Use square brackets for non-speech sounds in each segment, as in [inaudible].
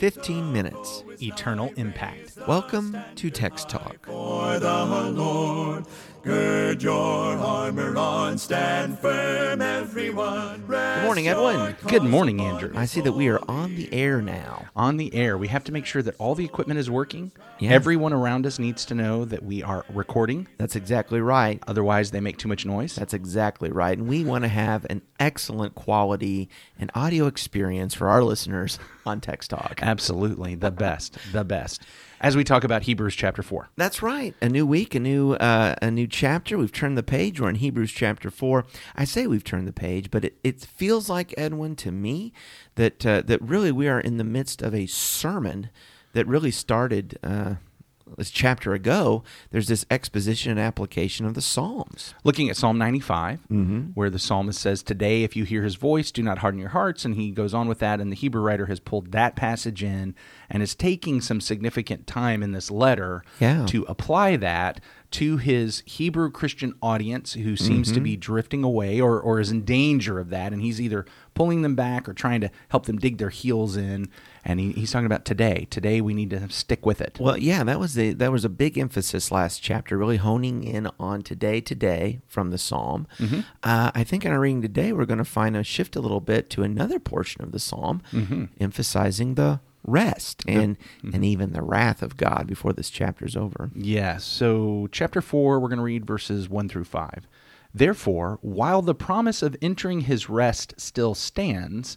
15 minutes. eternal impact. Welcome to Text Talk. For the Lord, gird your armor on, stand firm, everyone. Good morning, Edwin. Good morning, Andrew. I see that we are on the air now. On the air, we have to make sure that all the equipment is working. Yeah. Everyone around us needs to know that we are recording. That's exactly right. Otherwise, they make too much noise. That's exactly right. And we want to have an excellent quality and audio experience for our listeners on Text Talk. Absolutely. The best. The best. As we talk about Hebrews chapter 4. That's right. A new week, a new uh, a new chapter. We've turned the page. We're in Hebrews chapter four. I say we've turned the page, but it, it feels like Edwin to me that uh, that really we are in the midst of a sermon that really started uh, this chapter ago. There's this exposition and application of the Psalms. Looking at Psalm 95, mm-hmm. where the psalmist says, Today, if you hear his voice, do not harden your hearts. And he goes on with that. And the Hebrew writer has pulled that passage in and is taking some significant time in this letter Yeah. to apply that to his Hebrew Christian audience who seems to mm-hmm. be drifting away or, or is in danger of that. And he's either pulling them back or trying to help them dig their heels in. And he, he's talking about today. Today, we need to stick with it. Well, yeah, that was the that was a big emphasis last chapter, really honing in on today, today from the Psalm. Mm-hmm. Uh, I think in our reading today, we're going to find a shift a little bit to another portion of the Psalm, mm-hmm. emphasizing the rest and mm-hmm. and even the wrath of God before this chapter's over. Yes. So, chapter 4, we're going to read verses 1 through 5. Therefore, while the promise of entering his rest still stands,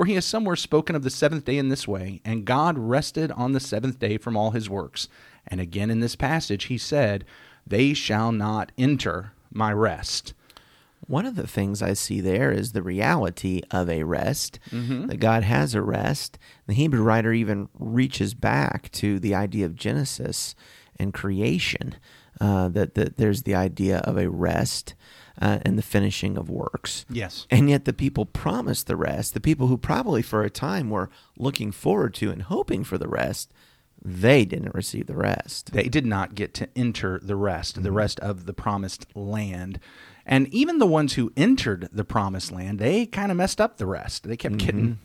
For he has somewhere spoken of the seventh day in this way, and God rested on the seventh day from all his works. And again in this passage he said, They shall not enter my rest. One of the things I see there is the reality of a rest, that God has a rest. The Hebrew writer even reaches back to the idea of Genesis and creation, uh, that, that there's the idea of a rest uh, and the finishing of works. Yes. And yet, the people promised the rest, the people who probably for a time were looking forward to and hoping for the rest, they didn't receive the rest. They did not get to enter the rest, the rest of the promised land. And even the ones who entered the promised land, they kind of messed up the rest. They kept getting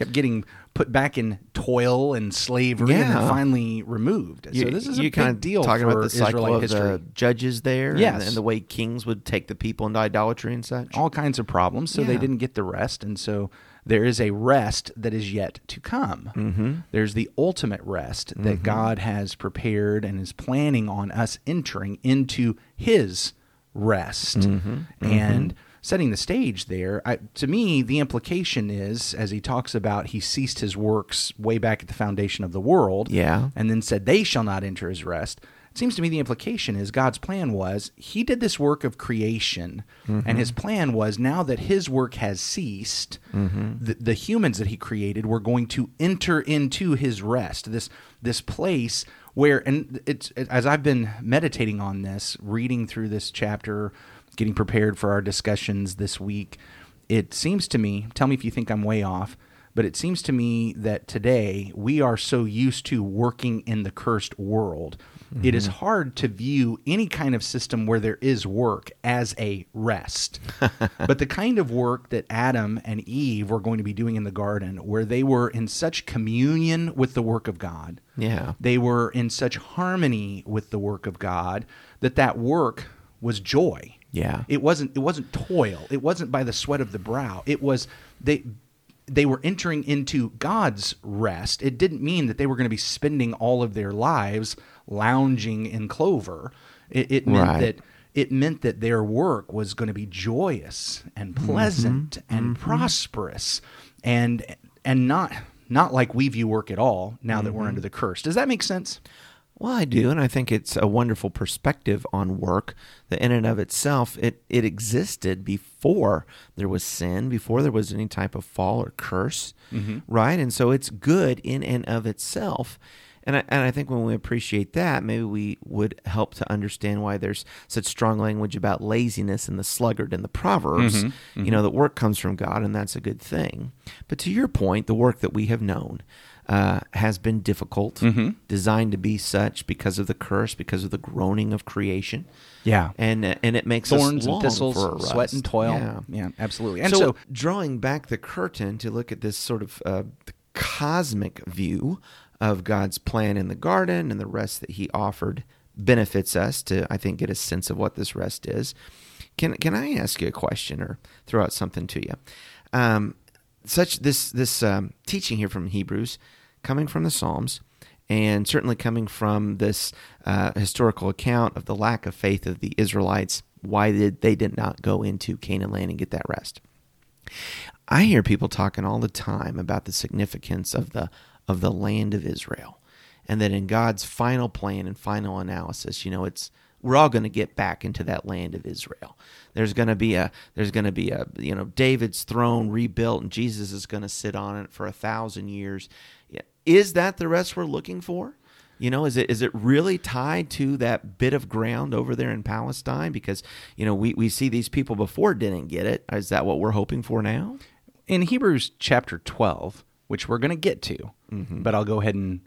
kept getting put back in toil and slavery and then finally removed. so this is a big kind of deal talking about the cycle Israelite of history. the judges there, and- Yes. and, the way kings would take the people into idolatry and such. all kinds of problems. So they didn't get the rest, and so there is a rest that is yet to come. Mm-hmm. There's the ultimate rest that mm-hmm. God has prepared and is planning on us entering into His rest, mm-hmm. Mm-hmm. and setting the stage there. I, to me, the implication is, as he talks about, he ceased his works way back at the foundation of the world, Yeah. and then said, They shall not enter his rest. It seems to me the implication is God's plan was he did this work of creation, and his mm-hmm. plan was now that his work has ceased, mm-hmm. the, the humans that he created were going to enter into his rest, this this place where, and it's as I've been meditating on this, reading through this chapter, getting prepared for our discussions this week, it seems to me, tell me if you think I'm way off, but it seems to me that today we are so used to working in the cursed world. It is mm-hmm. hard to view any kind of system where there is work as a rest. [laughs] but the kind of work that Adam and Eve were going to be doing in the garden, where they were in such communion with the work of God, Yeah. they were in such harmony with the work of God that that work was joy. Yeah. It wasn't it wasn't toil. It wasn't by the sweat of the brow. It was they they were entering into God's rest. It didn't mean that they were going to be spending all of their lives lounging in clover. It, it meant Right. that it meant that their work was going to be joyous and mm-hmm. pleasant and mm-hmm. prosperous and and not not like we view work at all now that we're mm-hmm. under the curse. Does that make sense? Well, I do, and I think it's a wonderful perspective on work. That in and of itself, it it existed before there was sin, before there was any type of fall or curse, mm-hmm. right? And so it's good in and of itself. And I, and I think when we appreciate that, maybe we would help to understand why there's such strong language about laziness and the sluggard in the Proverbs. Mm-hmm. You know, mm-hmm. that work comes from God, and that's a good thing. But to your point, the work that we have known uh, has been difficult, designed to be such because of the curse, because of the groaning of creation. Yeah. And uh, and it makes Thorns us long and thistles, sweat and toil. Yeah. Yeah, absolutely. And so, so, drawing back the curtain to look at this sort of uh, cosmic view of God's plan in the garden and the rest that He offered benefits us to, I think, get a sense of what this rest is. Can can I ask you a question or throw out something to you? Um, such this this um, teaching here from Hebrews, coming from the Psalms, and certainly coming from this uh, historical account of the lack of faith of the Israelites, why did they did not go into Canaan land and get that rest? I hear people talking all the time about the significance of the of the land of Israel, and that in God's final plan and final analysis, you know, it's we're all going to get back into that land of Israel. There's going to be a there's going to be a you know David's throne rebuilt, and Jesus is going to sit on it for a thousand years. Is that the rest we're looking for? You know, is it is it really tied to that bit of ground over there in Palestine? Because you know we, we see these people before didn't get it. Is that what we're hoping for now? in Hebrews chapter 12, which we're going to get to, mm-hmm. but I'll go ahead and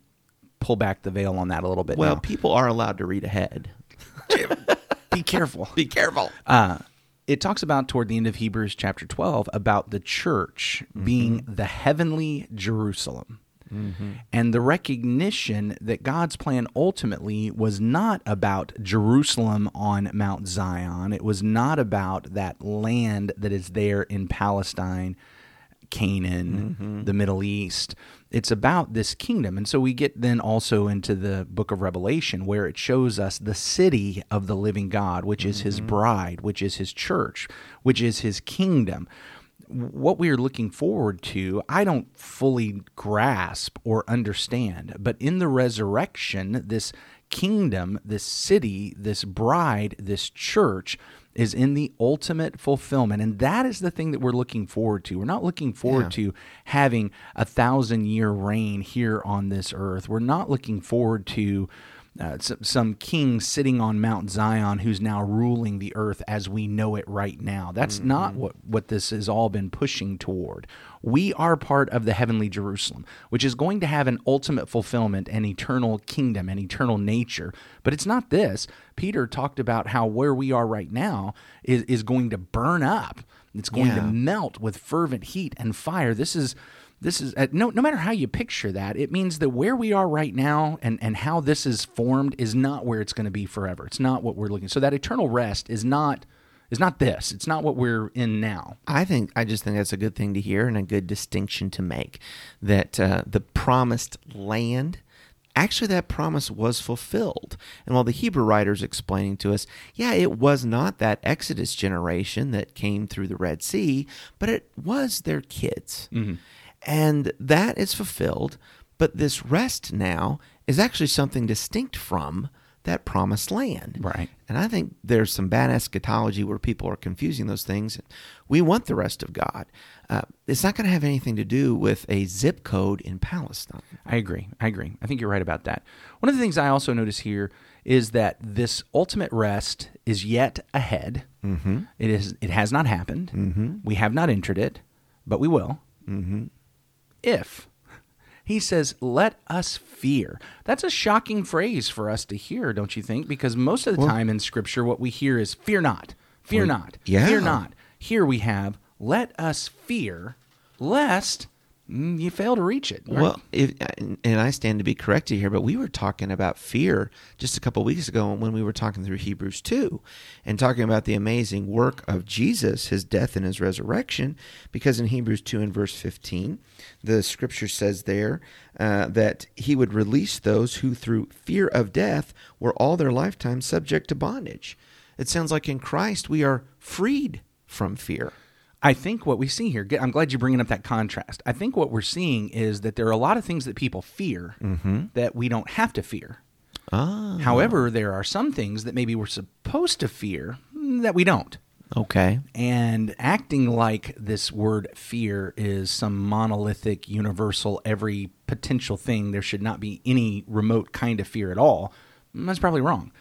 pull back the veil on that a little bit. Well, now. people are allowed to read ahead. Be careful. Be careful. Uh, it talks about toward the end of Hebrews chapter 12 about the church being the heavenly Jerusalem. And the recognition that God's plan ultimately was not about Jerusalem on Mount Zion. It was not about that land that is there in Palestine, Canaan, mm-hmm. the Middle East. It's about this kingdom. And so we get then also into the book of Revelation where it shows us the city of the living God, which is his mm-hmm. bride, which is his church, which is his kingdom. What we are looking forward to, I don't fully grasp or understand, but in the resurrection, this kingdom, this city, this bride, this church is in the ultimate fulfillment. And that is the thing that we're looking forward to. We're not looking forward to having a thousand year reign here on this earth. We're not looking forward to uh, some, some king sitting on Mount Zion who's now ruling the earth as we know it right now. That's not what, what this has all been pushing toward. We are part of the heavenly Jerusalem, which is going to have an ultimate fulfillment and eternal kingdom and eternal nature. But it's not this. Peter talked about how where we are right now is, is going to burn up. It's going Yeah. to melt with fervent heat and fire. This is this is uh, no no matter how you picture that, it means that where we are right now and and how this is formed is not where it's going to be forever. It's not what we're looking. So that eternal rest is not is not this. It's not what we're in now. I think I just think that's a good thing to hear and a good distinction to make that uh, the promised land actually that promise was fulfilled. And while the Hebrew writers explaining to us, yeah, it was not that Exodus generation that came through the Red Sea, but it was their kids. And that is fulfilled, but this rest now is actually something distinct from that promised land. Right. And I think there's some bad eschatology where people are confusing those things. We want the rest of God. Uh, it's not going to have anything to do with a zip code in Palestine. I agree. I agree. I think you're right about that. One of the things I also notice here is that this ultimate rest is yet ahead. Mm-hmm. It is. It has not happened. Mm-hmm. We have not entered it, but we will. Mm-hmm. If he says, "Let us fear," that's a shocking phrase for us to hear, don't you think? Because most of the time in Scripture, what we hear is "Fear not, fear Well, not, yeah. fear not." Here we have, "Let us fear, lest." Mm, You fail to reach it. right? Well, if, and I stand to be corrected here, but we were talking about fear just a couple weeks ago when we were talking through Hebrews 2 and talking about the amazing work of Jesus, his death and his resurrection, because in Hebrews 2 and verse 15, the scripture says there uh, that he would release those who through fear of death were all their lifetime subject to bondage. It sounds like in Christ we are freed from fear. I think what we see here, I'm glad you're bringing up that contrast. I think what we're seeing is that there are a lot of things that people fear that we don't have to fear. Ah. However, there are some things that maybe we're supposed to fear that we don't. Okay. and acting like this word fear is some monolithic, universal, every potential thing, there should not be any remote kind of fear at all, that's probably wrong.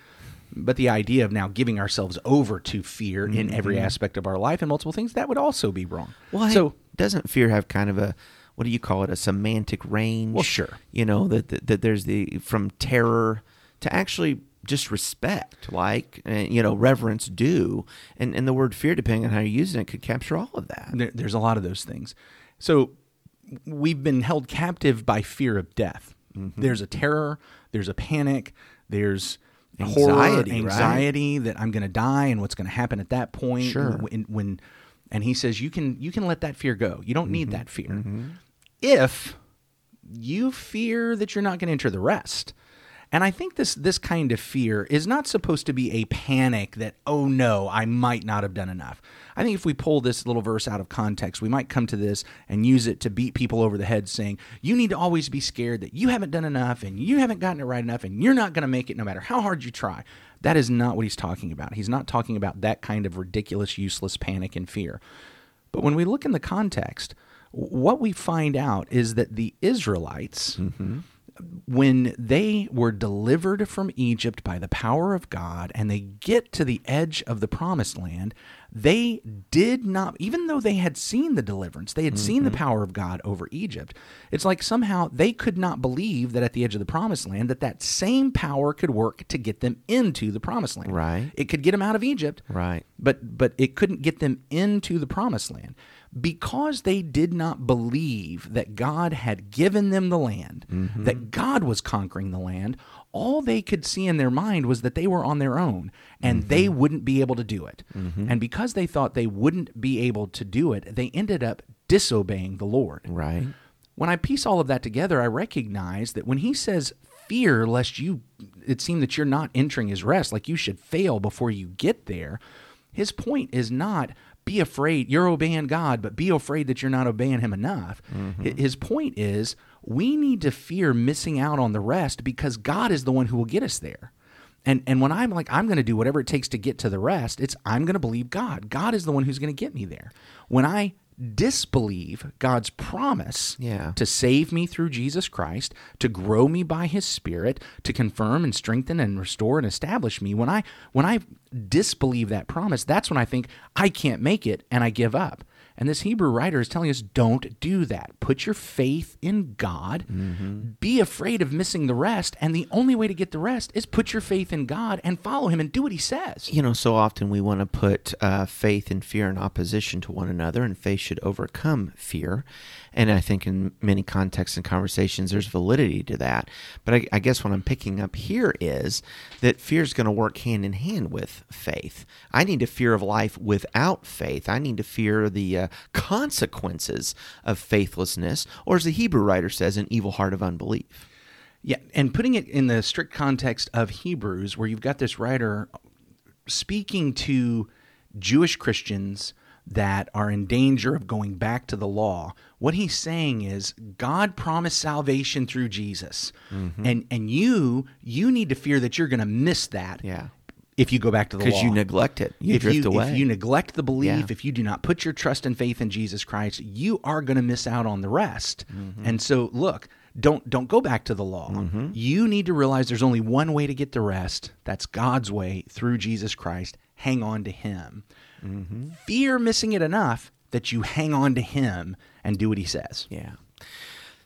But the idea of now giving ourselves over to fear in every aspect of our life and multiple things, that would also be wrong. Well, so doesn't fear have kind of a what do you call it? A semantic range? Well, sure. You know that that, that there's the from terror to actually just respect, like and, you know reverence due, and and the word fear, depending on how you're using it, could capture all of that. there, there's a lot of those things. So we've been held captive by fear of death. Mm-hmm. There's a terror, there's a panic, there's Anxiety, horror, right? anxiety that I'm going to die and what's going to happen at that point. Sure. When, when and he says you can you can let that fear go. You don't Mm-hmm. need that fear. If you fear that you're not going to enter the rest. And I think this this kind of fear is not supposed to be a panic that oh no, I might not have done enough. I think if we pull this little verse out of context, we might come to this and use it to beat people over the head saying, "You need to always be scared that you haven't done enough and you haven't gotten it right enough and you're not going to make it no matter how hard you try." That is not what he's talking about. He's not talking about that kind of ridiculous useless panic and fear. But when we look in the context, what we find out is that the Israelites, mm-hmm. When they were delivered from Egypt by the power of God and they get to the edge of the promised land, they did not, even though they had seen the deliverance, they had seen the mm-hmm. power of God over Egypt. It's like somehow they could not believe that at the edge of the promised land, that that same power could work to get them into the promised land. Right. It could get them out of Egypt, Right. but but it couldn't get them into the promised land because they did not believe that God had given them the land, mm-hmm. that God was conquering the land. All they could see in their mind was that they were on their own and mm-hmm. they wouldn't be able to do it. Mm-hmm. And because they thought they wouldn't be able to do it, they ended up disobeying the Lord. Right. When I piece all of that together, I recognize that when he says fear lest you it seem that you're not entering his rest, like you should fail before you get there, his point is not be afraid you're obeying God, but be afraid that you're not obeying him enough. Mm-hmm. Hi- His point is we need to fear missing out on the rest because God is the one who will get us there. And and when I'm like I'm going to do whatever it takes to get to the rest, it's I'm going to believe God. God is the one who's going to get me there. When I disbelieve God's promise Yeah. to save me through Jesus Christ, to grow me by his spirit, to confirm and strengthen and restore and establish me, when I when I disbelieve that promise, that's when I think I can't make it and I give up. And this Hebrew writer is telling us don't do that. Put your faith in God. Be afraid of missing the rest. And the only way to get the rest is put your faith in God and follow Him and do what He says. You know, so often we want to put uh, faith and fear in opposition to one another, and faith should overcome fear. And I think in many contexts and conversations, there's validity to that. But I, I guess what I'm picking up here is that fear is going to work hand in hand with faith. I need to fear of life without faith. I need to fear the uh, consequences of faithlessness, or as the Hebrew writer says, an evil heart of unbelief. Yeah, and putting it in the strict context of Hebrews, where you've got this writer speaking to Jewish Christians that are in danger of going back to the law, what he's saying is God promised salvation through Jesus. Mm-hmm. And and you you need to fear that you're going to miss that. Yeah. If you go back to the law. Because you neglect it, you if drift you, away. If you neglect the belief, Yeah. if you do not put your trust and faith in Jesus Christ, you are going to miss out on the rest. Mm-hmm. And so, look, don't don't go back to the law. You need to realize there's only one way to get the rest. That's God's way through Jesus Christ. Hang on to Him. Mm-hmm. Fear missing it enough that you hang on to Him and do what He says. Yeah.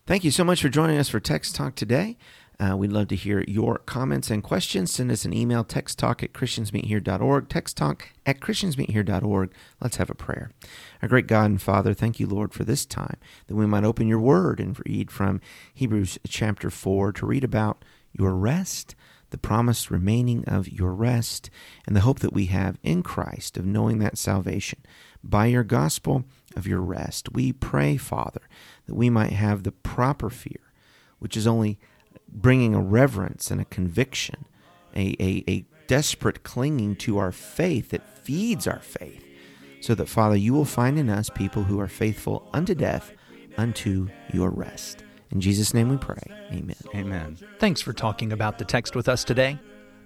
Thank you so much for joining us for Text Talk today. Uh, we'd love to hear your comments and questions. Send us an email, texttalk at christiansmeethere.org, texttalk at christiansmeethere.org. Let's have a prayer. Our great God and Father, thank you, Lord, for this time, that we might open your word and read from Hebrews chapter 4 to read about your rest, the promised remaining of your rest, and the hope that we have in Christ of knowing that salvation by your gospel of your rest. We pray, Father, that we might have the proper fear, which is only bringing a reverence and a conviction, a, a, a desperate clinging to our faith that feeds our faith, so that, Father, you will find in us people who are faithful unto death, unto your rest. In Jesus' name we pray. Amen. Amen. Thanks for talking about the text with us today.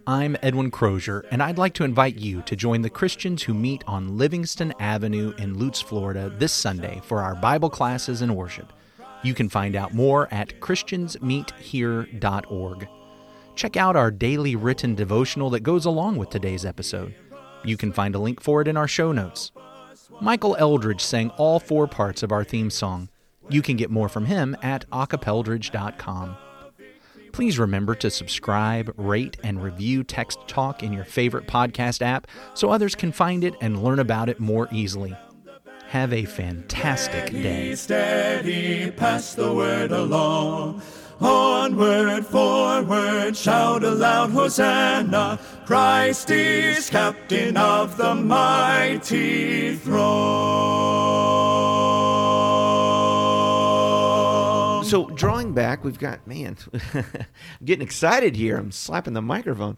I'm Edwin Crozier, and I'd like to invite you to join the Christians who meet on Livingston Avenue in Lutz, Florida this Sunday for our Bible classes and worship. You can find out more at ChristiansMeetHere.org. Check out our daily written devotional that goes along with today's episode. You can find a link for it in our show notes. Michael Eldridge sang all four parts of our theme song. You can get more from him at acapeldridge.com. Please remember to subscribe, rate, and review Text Talk in your favorite podcast app so others can find it and learn about it more easily. Have a fantastic day. Steady, pass the word along. Onward, forward, shout aloud, Hosanna! Christ is captain of the mighty throne. So, drawing back, we've got, man, [laughs] I'm getting excited here. I'm slapping the microphone.